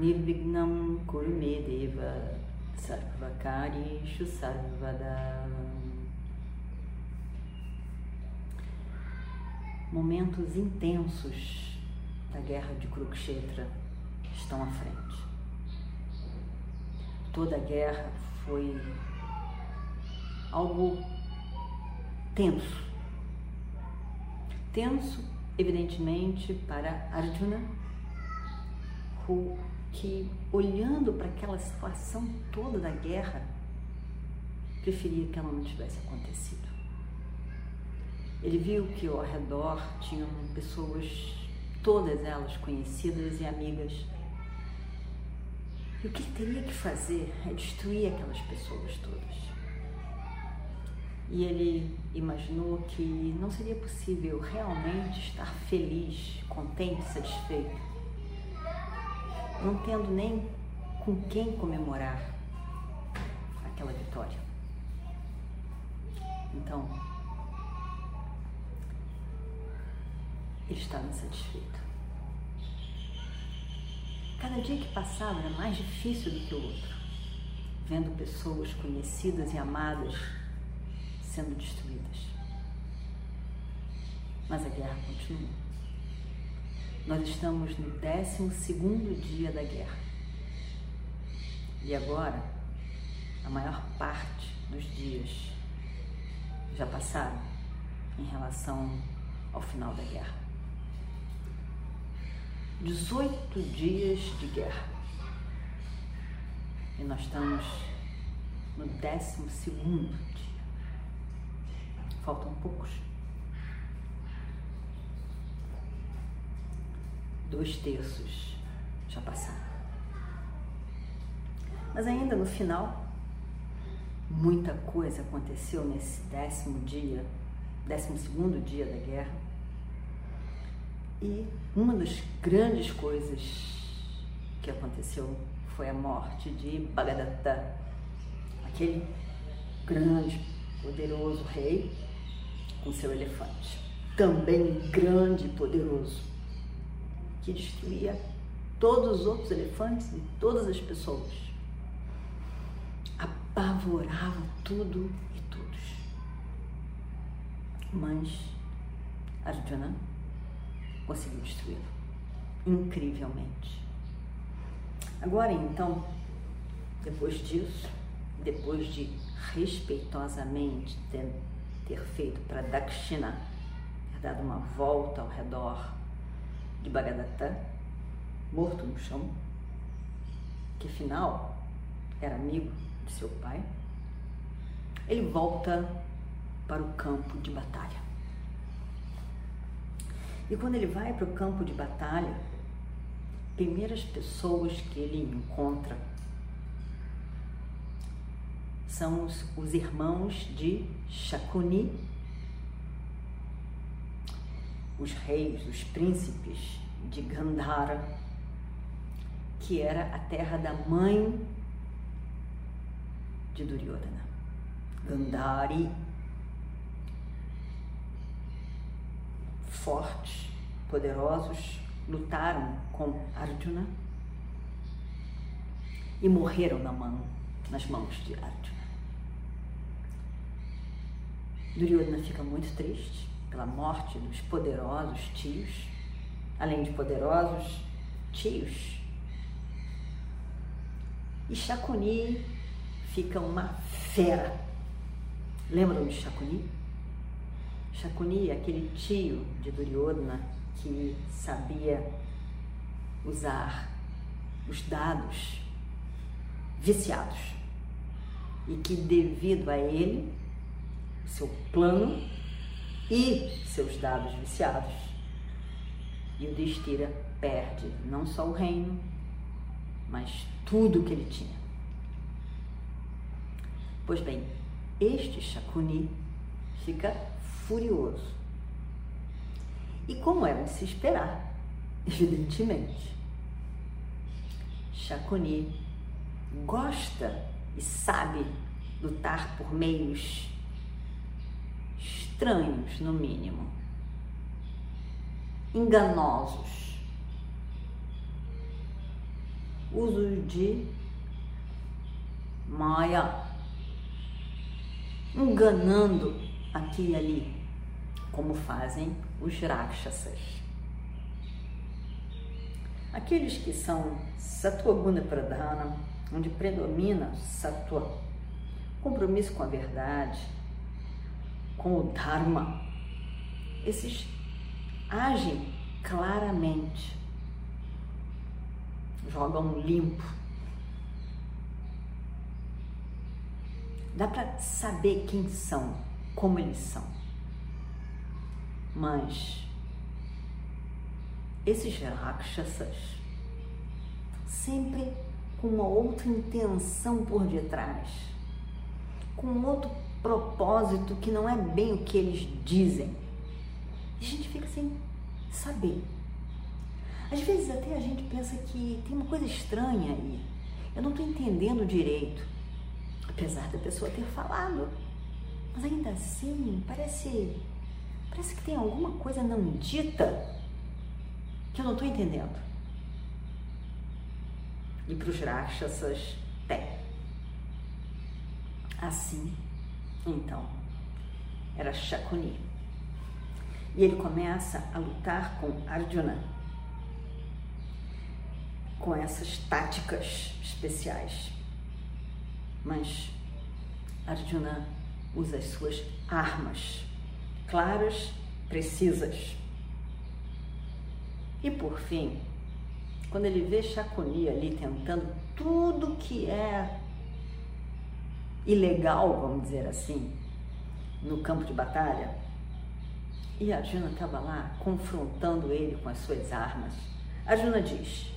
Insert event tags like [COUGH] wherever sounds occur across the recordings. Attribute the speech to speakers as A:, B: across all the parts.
A: Nirvignam Kurumedeva Sarvakarishu Sarvada Momentos intensos da guerra de Kurukshetra estão à frente. Toda a guerra foi algo tenso. Tenso, evidentemente, para Arjuna, que olhando para aquela situação toda da guerra, preferia que ela não tivesse acontecido. Ele viu que ao redor tinham pessoas, todas elas conhecidas e amigas. E o que ele teria que fazer é destruir aquelas pessoas todas. E ele imaginou que não seria possível realmente estar feliz, contente, satisfeito, não tendo nem com quem comemorar aquela vitória. Então, ele estava insatisfeito. Cada dia que passava era mais difícil do que o outro, vendo pessoas conhecidas e amadas sendo destruídas. Mas a guerra continua. Nós estamos no 12 dia da guerra. E agora, a maior parte dos dias já passaram em relação ao final da guerra. 18 dias de guerra. E nós estamos no 12 dia. Faltam poucos. Dois terços já passaram. Mas ainda no final, muita coisa aconteceu nesse décimo dia, décimo segundo dia da guerra e uma das grandes coisas que aconteceu foi a morte de Bhagadatta, aquele grande, poderoso rei com seu elefante. Também grande e poderoso, que destruía todos os outros elefantes e todas as pessoas. Apavorava tudo e todos. Mas Arjuna conseguiu destruí-lo. Incrivelmente. Agora então, depois disso, depois de respeitosamente ter, ter feito para Dakshina, ter dado uma volta ao redor de Bhagadatta, morto no chão, que afinal era amigo de seu pai, ele volta para o campo de batalha. E quando ele vai para o campo de batalha, primeiras pessoas que ele encontra são os, os irmãos de Shakuni, os reis, os príncipes de Gandhara, que era a terra da mãe de Duryodhana. Gandhari fortes, poderosos, lutaram com Arjuna e morreram na mão, nas mãos de Arjuna. Duryodhana fica muito triste pela morte dos poderosos tios, além de poderosos tios. E Shakuni fica uma fera. Lembram de Shakuni? Shakuni, aquele tio de Duryodhana que sabia usar os dados viciados e que devido a ele, seu plano e seus dados viciados, Yudhishthira perde não só o reino, mas tudo que ele tinha. Pois bem, este Shakuni fica furioso. E como era de se esperar, [LAUGHS] evidentemente, Shakuni gosta e sabe lutar por meios estranhos, no mínimo, enganosos, uso de Maya, enganando aqui e ali, como fazem os Rakshasas. Aqueles que são Sattva Pradhana, onde predomina Sattva, compromisso com a verdade, com o Dharma, esses agem claramente, jogam limpo. Dá para saber quem são, como eles são. Mas esses rakshasas sempre com uma outra intenção por detrás, com outro propósito que não é bem o que eles dizem. E a gente fica sem saber. Às vezes até a gente pensa que tem uma coisa estranha aí. Eu não estou entendendo direito. Apesar da pessoa ter falado. Mas ainda assim, parece. Parece que tem alguma coisa não dita que eu não estou entendendo. E para os Rakshasas tem. Assim então, era Shakuni. E ele começa a lutar com Arjuna, com essas táticas especiais. Mas Arjuna usa as suas armas, claras, precisas. E por fim, quando ele vê Shakuni ali tentando tudo que é ilegal, vamos dizer assim, no campo de batalha. E Arjuna estava lá confrontando ele com as suas armas. Arjuna diz: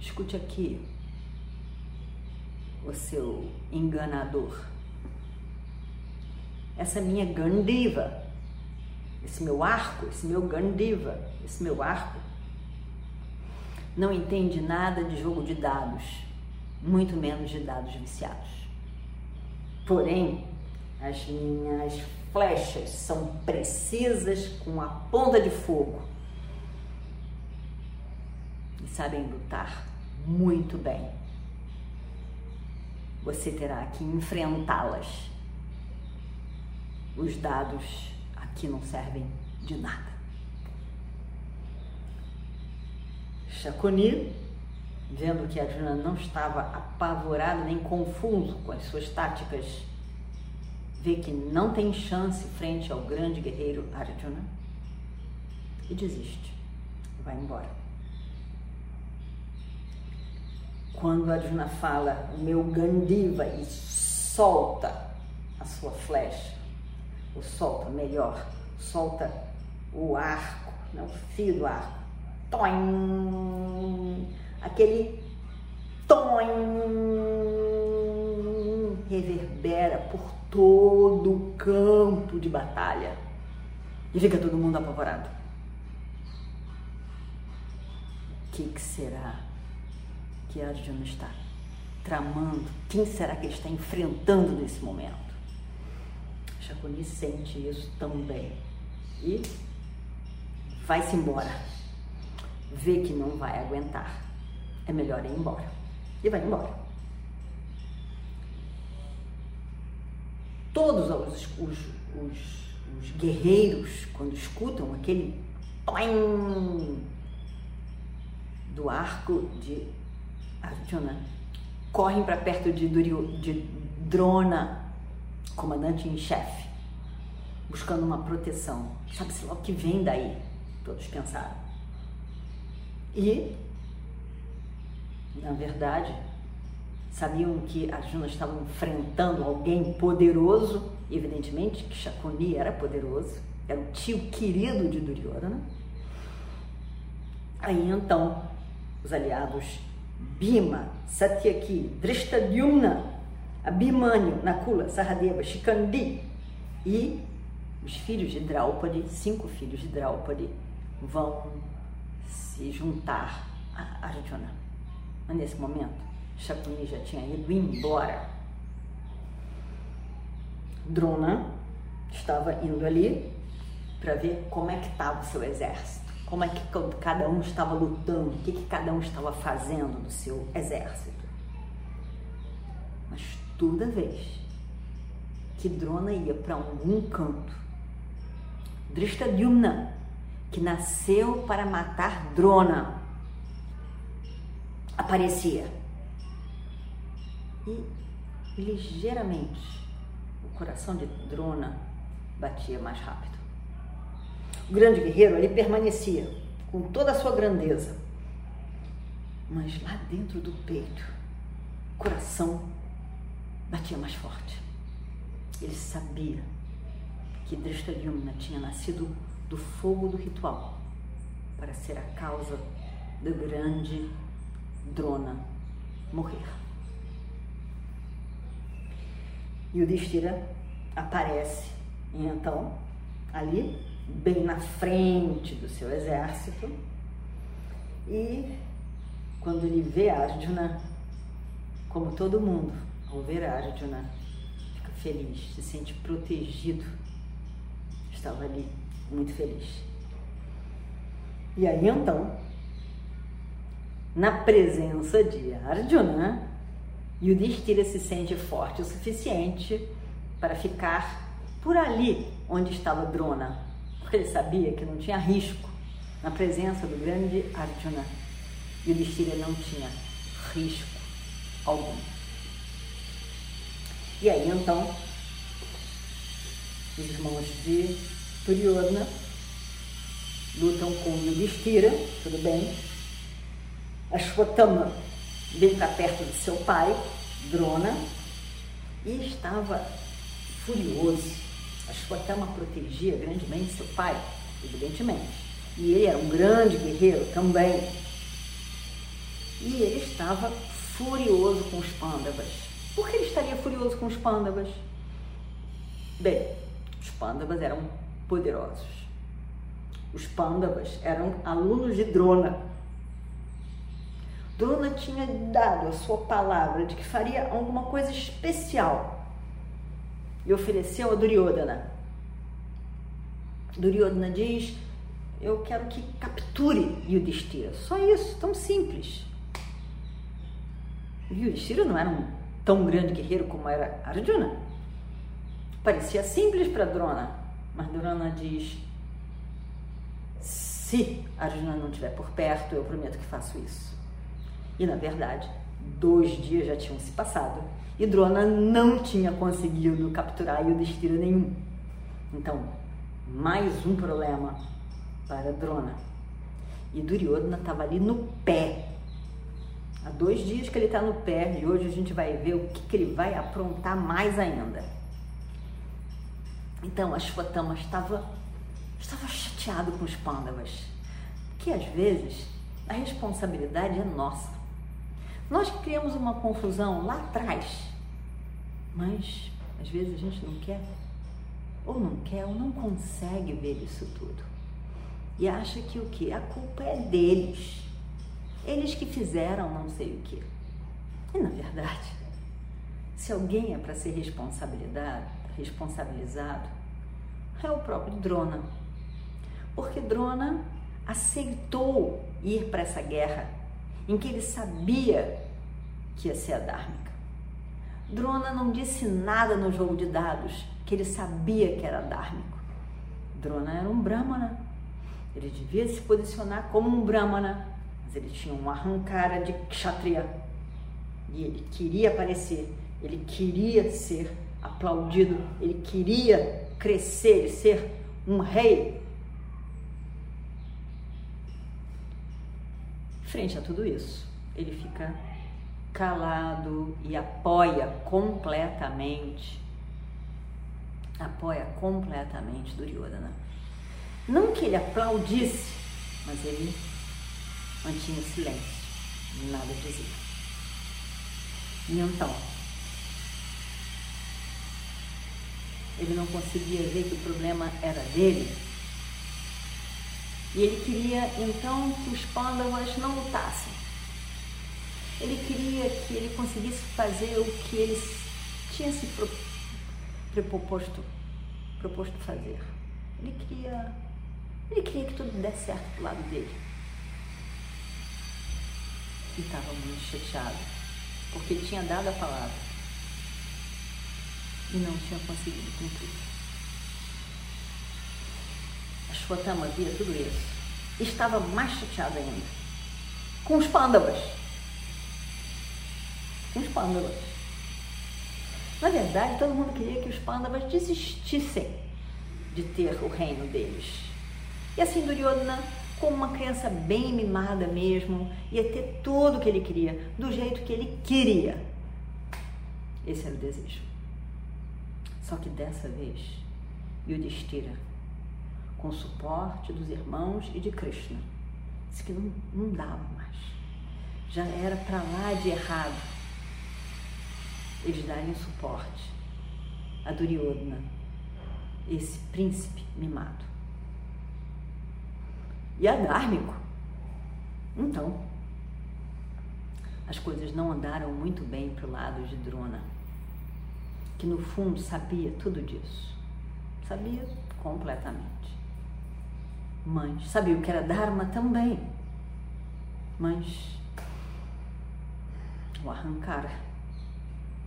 A: Escute aqui, o seu enganador. Essa minha Gandiva, esse meu arco, esse meu Gandiva, esse meu arco, não entende nada de jogo de dados muito menos de dados viciados. Porém, as minhas flechas são precisas com a ponta de fogo e sabem lutar muito bem. Você terá que enfrentá-las. Os dados aqui não servem de nada. Chaconi vendo que Arjuna não estava apavorado nem confuso com as suas táticas, vê que não tem chance frente ao grande guerreiro Arjuna e desiste, vai embora. Quando Arjuna fala o meu Gandiva e solta a sua flecha, ou solta melhor, solta o arco, não, o fio do arco, toim, aquele tom reverbera por todo o campo de batalha e fica todo mundo apavorado. O que, que será que Arjuna está tramando? Quem será que ele está enfrentando nesse momento? Shakuni sente isso também e vai-se embora. Vê que não vai aguentar é melhor ir embora. E vai embora. Todos os, os, os, os guerreiros, quando escutam aquele do arco de Arjuna, correm para perto de, de Drona, comandante em chefe, buscando uma proteção. Sabe-se lá o que vem daí? Todos pensaram. E na verdade, sabiam que Arjuna estava enfrentando alguém poderoso, evidentemente que Shakuni era poderoso, era o tio querido de Duryodhana. Aí então, os aliados Bhima, Satyaki, Drishtadyumna, Abhimanyu, Nakula, Sahadeva, Shikandi e os filhos de Draupadi, cinco filhos de Draupadi, vão se juntar a Arjuna. Mas nesse momento, Shakuni já tinha ido embora. Drona estava indo ali para ver como é que estava o seu exército, como é que cada um estava lutando, o que, que cada um estava fazendo no seu exército. Mas toda vez que Drona ia para algum canto, Drishtadyumna, que nasceu para matar Drona, aparecia. E ligeiramente o coração de Drona batia mais rápido. O grande guerreiro ali permanecia com toda a sua grandeza, mas lá dentro do peito, o coração batia mais forte. Ele sabia que Drishtadyumna tinha nascido do fogo do ritual para ser a causa do grande Drona morrer. E o Destira aparece, então, ali, bem na frente do seu exército, e quando ele vê Arjuna, como todo mundo, ao ver Arjuna, fica feliz, se sente protegido. Estava ali muito feliz. E aí então, na presença de Arjuna, Yudhishthira se sente forte o suficiente para ficar por ali onde estava Drona, porque ele sabia que não tinha risco na presença do grande Arjuna. Yudhishthira não tinha risco algum. E aí então, os irmãos de Duryodhana lutam com Yudhishthira, tudo bem. Ashwatthama veio para perto de seu pai, Drona, e estava furioso. Ashwatthama protegia grandemente seu pai, evidentemente. E ele era um grande guerreiro também. E ele estava furioso com os pândavas. Por que ele estaria furioso com os pândavas? Bem, os pândavas eram poderosos. Os pândavas eram alunos de Drona. Drona tinha dado a sua palavra de que faria alguma coisa especial e ofereceu a Duryodhana. Duryodhana diz: Eu quero que capture Yudhishthira. Só isso, tão simples. Yudhishthira não era um tão grande guerreiro como era Arjuna. Parecia simples para Drona, mas Drona diz: Se Arjuna não estiver por perto, eu prometo que faço isso. E na verdade, dois dias já tinham se passado e Drona não tinha conseguido capturar Yudhishthira nenhum. Então, mais um problema para Drona. E Duryodhana estava ali no pé. Há dois dias que ele está no pé e hoje a gente vai ver o que, que ele vai aprontar mais ainda. Então, Ashwatthama estava, estava chateado com os pândavas, que às vezes a responsabilidade é nossa. Nós criamos uma confusão lá atrás, mas às vezes a gente não quer, ou não quer, ou não consegue ver isso tudo. E acha que o que? A culpa é deles. Eles que fizeram não sei o que. E na verdade, se alguém é para ser responsabilizado, responsabilizado, é o próprio Drona. Porque Drona aceitou ir para essa guerra em que ele sabia que ia ser a Dharmica. Drona não disse nada no jogo de dados que ele sabia que era dármico. Drona era um Brahmana. Ele devia se posicionar como um Brahmana, mas ele tinha uma arrancara de Kshatriya. E ele queria aparecer, ele queria ser aplaudido, ele queria crescer, ser um rei Frente a tudo isso, ele fica calado e apoia completamente, apoia completamente Duryodhana. Não que ele aplaudisse, mas ele mantinha silêncio. nada dizia. E então, ele não conseguia ver que o problema era dele. E ele queria então que os Pandavas não lutassem. Ele queria que ele conseguisse fazer o que ele tinha se proposto, proposto fazer. Ele queria, ele queria que tudo desse certo do lado dele. E estava muito chateado, porque ele tinha dado a palavra e não tinha conseguido cumprir. A Shwatama via tudo isso. Estava mais chateada ainda. Com os pândavas. Com os pândavas. Na verdade, todo mundo queria que os pândavas desistissem de ter o reino deles. E assim Duryodhana, como uma criança bem mimada mesmo, ia ter tudo o que ele queria, do jeito que ele queria. Esse era o desejo. Só que dessa vez, Yudhishthira, com o suporte dos irmãos e de Krishna, disse que não, não dava mais. Já era para lá de errado eles darem suporte a Duryodhana, esse príncipe mimado. E a Dármico. Então, as coisas não andaram muito bem para o lado de Drona que no fundo sabia tudo disso. Sabia completamente. Mas sabia o que era Dharma também. Mas o arrancar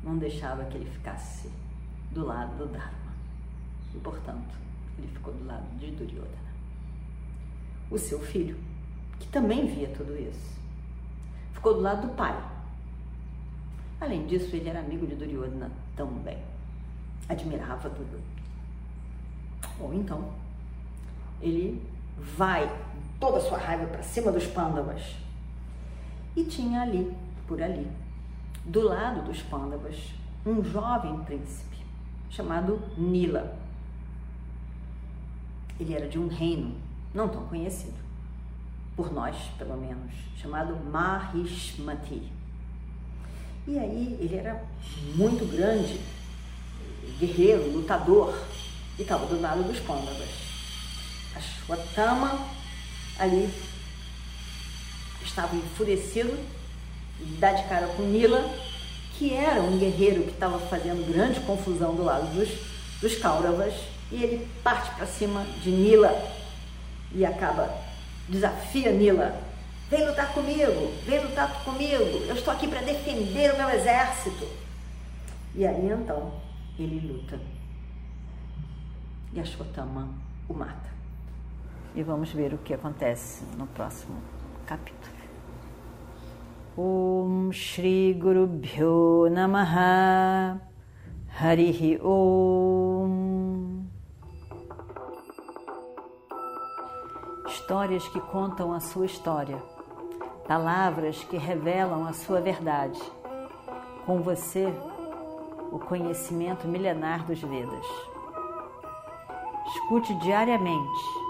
A: não deixava que ele ficasse do lado do Dharma. E, portanto, ele ficou do lado de Duryodhana. O seu filho, que também via tudo isso, ficou do lado do pai. Além disso, ele era amigo de Duryodhana também. Admirava tudo. Ou então, ele vai toda a sua raiva para cima dos pândavas. E tinha ali, por ali, do lado dos pândavas, um jovem príncipe chamado Nila. Ele era de um reino não tão conhecido, por nós pelo menos, chamado Mahishmati. E aí ele era muito grande, guerreiro, lutador, e estava do lado dos Pândavas. A Shwatama ali estava enfurecido, dá de cara com Nila, que era um guerreiro que estava fazendo grande confusão do lado dos, dos Kauravas, e ele parte para cima de Nila e acaba, desafia Nila Vem lutar comigo, vem lutar comigo. Eu estou aqui para defender o meu exército. E aí então ele luta. E a Shotama o mata. E vamos ver o que acontece no próximo capítulo. Om Shri Guru Bhyo Namaha Harihi Om Histórias que contam a sua história palavras que revelam a sua verdade. Com você, o conhecimento milenar dos Vedas. Escute diariamente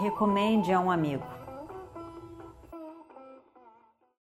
A: recomende a um amigo.